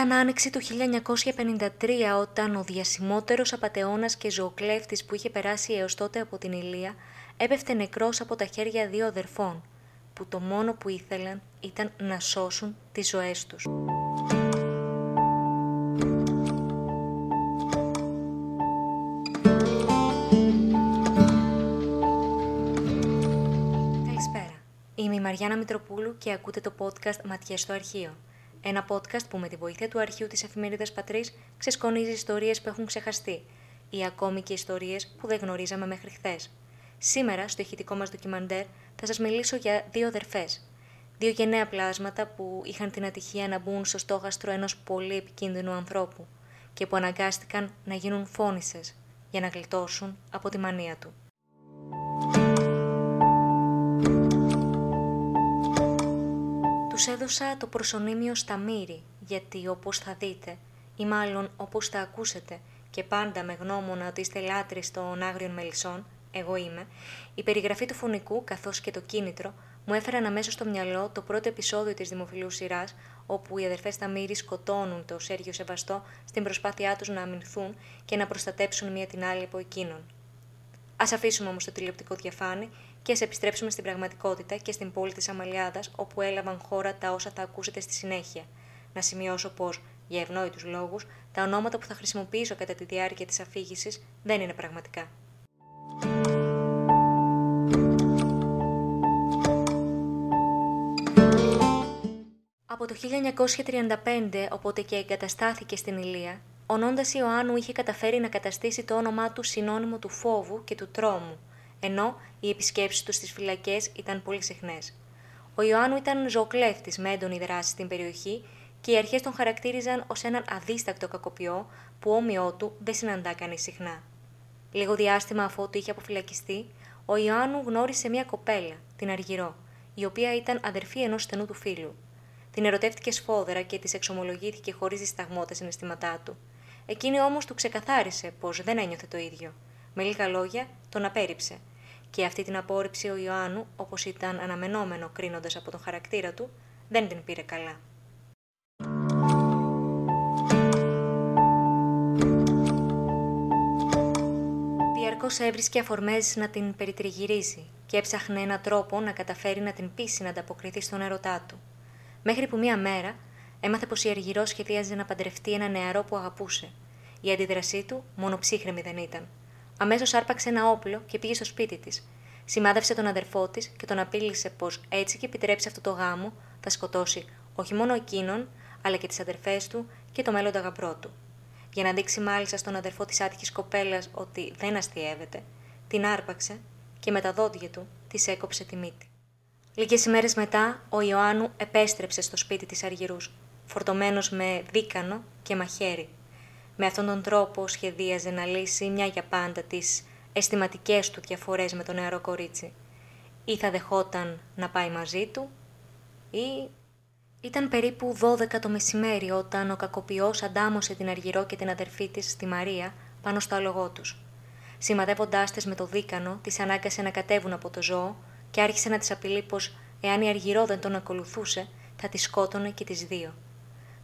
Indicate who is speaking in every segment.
Speaker 1: Ήταν άνοιξη του 1953 όταν ο διασημότερος απατεώνας και ζωοκλέφτης που είχε περάσει έως τότε από την Ηλία έπεφτε νεκρός από τα χέρια δύο αδερφών, που το μόνο που ήθελαν ήταν να σώσουν τις ζωές τους. Καλησπέρα. Είμαι η Μαριάννα Μητροπούλου και ακούτε το podcast «Ματιές στο αρχείο». Ένα podcast που με τη βοήθεια του αρχείου της εφημερίδας Πατρίς ξεσκονίζει ιστορίες που έχουν ξεχαστεί ή ακόμη και ιστορίες που δεν γνωρίζαμε μέχρι χθες. Σήμερα, στο ηχητικό μας ντοκιμαντέρ, θα σας μιλήσω για δύο αδερφές. Δύο γενναία πλάσματα που είχαν την ατυχία να μπουν στο στόχαστρο ενός πολύ επικίνδυνου ανθρώπου και που αναγκάστηκαν να γίνουν φόνησες για να γλιτώσουν από τη μανία του. Τους έδωσα το προσωνύμιο Σταμύρη, γιατί όπως θα δείτε, ή μάλλον όπως θα ακούσετε, και πάντα με γνώμονα ότι είστε λάτρεις των άγριων μελισσών, εγώ είμαι, η περιγραφή του φωνικού καθώς και το κίνητρο μου έφεραν αμέσως στο μυαλό το πρώτο επεισόδιο της δημοφιλούς σειράς, όπου οι αδερφές Σταμύρη σκοτώνουν το Σέργιο Σεβαστό στην προσπάθειά τους να αμυνθούν και να προστατέψουν μία την άλλη από εκείνον. Α αφήσουμε όμως το τηλεοπτικό διαφάνη και α επιστρέψουμε στην πραγματικότητα και στην πόλη της Αμαλιάδας, όπου έλαβαν χώρα τα όσα θα ακούσετε στη συνέχεια. Να σημειώσω πως, για ευνόητους λόγους, τα ονόματα που θα χρησιμοποιήσω κατά τη διάρκεια της αφήγησης δεν είναι πραγματικά. Από το 1935, οπότε και εγκαταστάθηκε στην Ηλία, ο Νόντας Ιωάννου είχε καταφέρει να καταστήσει το όνομά του συνώνυμο του φόβου και του τρόμου, ενώ οι επισκέψεις τους στις φυλακές ήταν πολύ συχνές. Ο Ιωάννου ήταν ζωοκλέφτης με έντονη δράση στην περιοχή και οι αρχές τον χαρακτήριζαν ως έναν αδίστακτο κακοποιό που όμοιό του δεν συναντά κανείς συχνά. Λίγο διάστημα αφού του είχε αποφυλακιστεί, ο Ιωάννου γνώρισε μια κοπέλα, την Αργυρό, η οποία ήταν αδερφή ενός στενού του φίλου. Την ερωτεύτηκε σφόδερα και της εξομολογήθηκε χωρίς δισταγμό τα συναισθήματά του. Εκείνη όμως του ξεκαθάρισε πως δεν ένιωθε το ίδιο. Με λίγα λόγια, τον απέρριψε. Και αυτή την απόρριψη ο Ιωάννου, όπως ήταν αναμενόμενο κρίνοντας από τον χαρακτήρα του, δεν την πήρε καλά. Διαρκώς έβρισκε αφορμές να την περιτριγυρίσει και έψαχνε έναν τρόπο να καταφέρει να την πείσει να ανταποκριθεί στον έρωτά του. Μέχρι που μία μέρα έμαθε πως η Αργυρός σχεδίαζε να παντρευτεί ένα νεαρό που αγαπούσε. Η αντίδρασή του μόνο ψύχρεμη δεν ήταν. Αμέσως άρπαξε ένα όπλο και πήγε στο σπίτι της. Σημάδευσε τον αδερφό της και τον απείλησε πως έτσι και επιτρέψει αυτό το γάμο θα σκοτώσει όχι μόνο εκείνον, αλλά και τις αδερφές του και το μέλλοντα γαμπρό του. Για να δείξει μάλιστα στον αδερφό της άτυχης κοπέλας ότι δεν αστείευεται, την άρπαξε και με τα δόντια του της έκοψε τη μύτη. Λίγες ημέρες μετά, ο Ιωάννου επέστρεψε στο σπίτι της Αργυρούς, φορτωμένος με δίκανο και μαχαίρι. Με αυτόν τον τρόπο σχεδίαζε να λύσει μια για πάντα τις αισθηματικές του διαφορές με το νεαρό κορίτσι. Ή θα δεχόταν να πάει μαζί του, ή... Ήταν περίπου 12 το μεσημέρι όταν ο κακοποιός αντάμωσε την Αργυρό και την αδερφή της στη Μαρία πάνω στο άλογό τους. Σημαδεύοντάς τες με το δίκανο, τις ανάγκασε να κατέβουν από το ζώο και άρχισε να τη απειλεί πως, εάν η Αργυρό δεν τον ακολουθούσε, θα τη σκότωνε και τις δύο.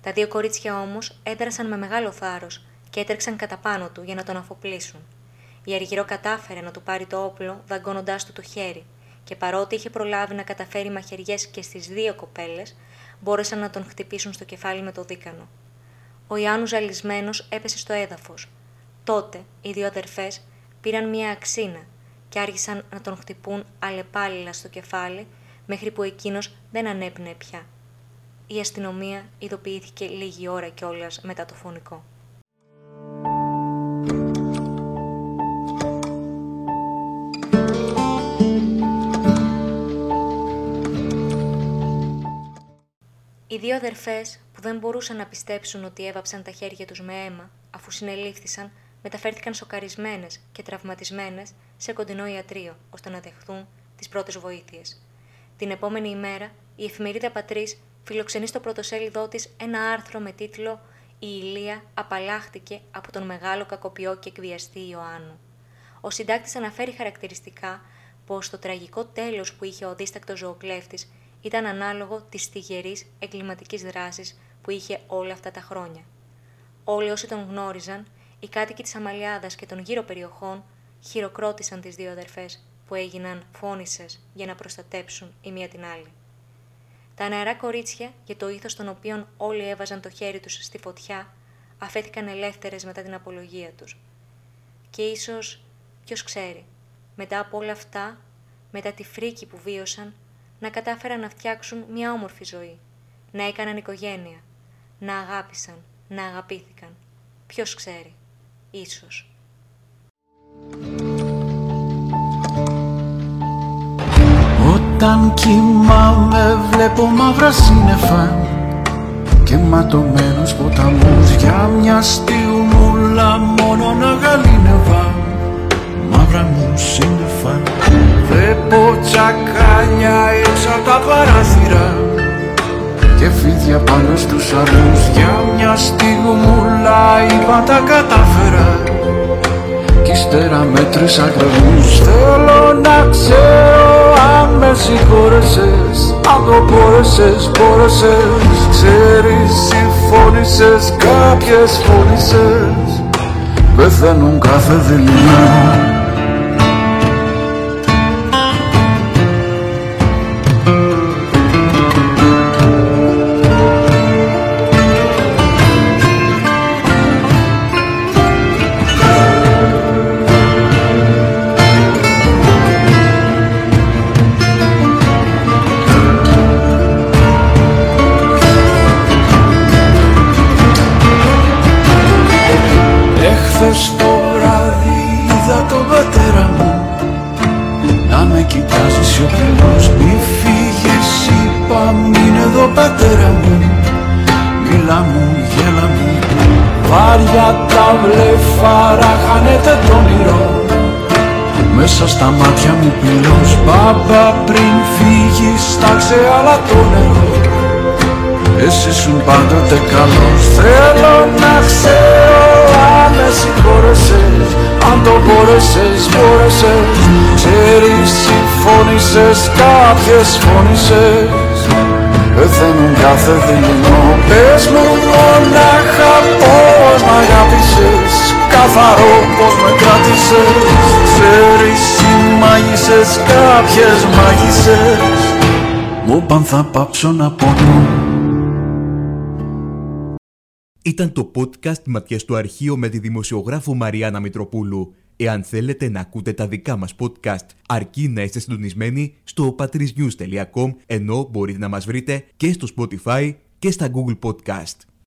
Speaker 1: Τα δύο κορίτσια όμως έδρασαν με μεγάλο θάρρος και έτρεξαν κατά πάνω του για να τον αφοπλίσουν. Η Αργυρό κατάφερε να του πάρει το όπλο, δαγκώνοντάς του το χέρι, και παρότι είχε προλάβει να καταφέρει μαχαιριές και στις δύο κοπέλες, μπόρεσαν να τον χτυπήσουν στο κεφάλι με το δίκανο. Ο Ιάννου ζαλισμένος έπεσε στο έδαφος. Τότε οι δύο αδερφές πήραν μία αξίνα και άρχισαν να τον χτυπούν αλλεπάλληλα στο κεφάλι, μέχρι που εκείνος δεν ανέπνεε πια. Η αστυνομία ειδοποιήθηκε λίγη ώρα κιόλα μετά το φωνικό. Οι δύο αδερφές που δεν μπορούσαν να πιστέψουν ότι έβαψαν τα χέρια τους με αίμα αφού συνελήφθησαν μεταφέρθηκαν σοκαρισμένες και τραυματισμένες σε κοντινό ιατρείο, ώστε να δεχθούν τις πρώτες βοήθειες. Την επόμενη ημέρα, η εφημερίδα Πατρίς φιλοξενεί στο πρωτοσέλιδό της ένα άρθρο με τίτλο Η Ηλία απαλλάχτηκε από τον μεγάλο κακοποιό και εκβιαστή Ιωάννου. Ο συντάκτης αναφέρει χαρακτηριστικά πως το τραγικό τέλος που είχε ο δίστακτος ζωοκλέφτης ήταν ανάλογο της στιγερή εγκληματικής δράσης
Speaker 2: που είχε όλα αυτά τα χρόνια. Όλοι όσοι τον γνώριζαν, οι κάτοικοι της Αμαλιάδας και των γύρω περιοχών, χειροκρότησαν τις δύο αδερφές που έγιναν φώνησες για να προστατέψουν η μία την άλλη. Τα νεαρά κορίτσια, για το ήθος των οποίων όλοι έβαζαν το χέρι τους στη φωτιά, αφέθηκαν ελεύθερες μετά την απολογία τους. Και ίσως, ποιος ξέρει, μετά από όλα αυτά, μετά τη φρίκη που βίωσαν, να κατάφεραν να φτιάξουν μια όμορφη ζωή, να έκαναν οικογένεια, να αγάπησαν, να αγαπήθηκαν. Ποιος ξέρει, ίσως. Όταν κοιμάμαι βλέπω μαύρα σύννεφα και ματωμένους ποταμούς για μια στιγμούλα μόνο να γαλήνευα. Μαύρα μου σύννεφα. Βλέπω τσακάλια έξω από τα παράθυρα και φίδια πάνω στους αρμούς. Για μια στιγμούλα είπα τα κατάφερα κι ύστερα μέτρησα κρεβούς θέλω να ξέρω αν με συγχώρεσες αν το μπόρεσες, μπόρεσες Ξέρεις συμφώνησες, κάποιες φώνησες Πεθαίνουν κάθε δειλινά βλεφάρα χάνεται το όνειρο Μέσα στα μάτια μου πυλός Μπαμπα πριν φύγεις στάξε άλλα το νερό Εσύ σου πάντοτε καλός Θέλω να ξέρω αν με συγχώρεσες Αν το μπόρεσες, μπόρεσες Ξέρεις συμφώνησες, κάποιες φώνησες. Πεθαίνουν κάθε δειλινό Πες μου μονάχα πως μ' αγάπησες Καθαρό πως με κράτησες Ξέρεις οι μάγισσες κάποιες μάγισσες Μου παν θα πάψω να πονώ
Speaker 3: Ήταν το podcast Ματιές του Αρχείο με τη δημοσιογράφο Μαριάννα Μητροπούλου. Εάν θέλετε να ακούτε τα δικά μας podcast, αρκεί να είστε συντονισμένοι στο patrisnews.com, ενώ μπορείτε να μας βρείτε και στο Spotify και στα Google Podcast.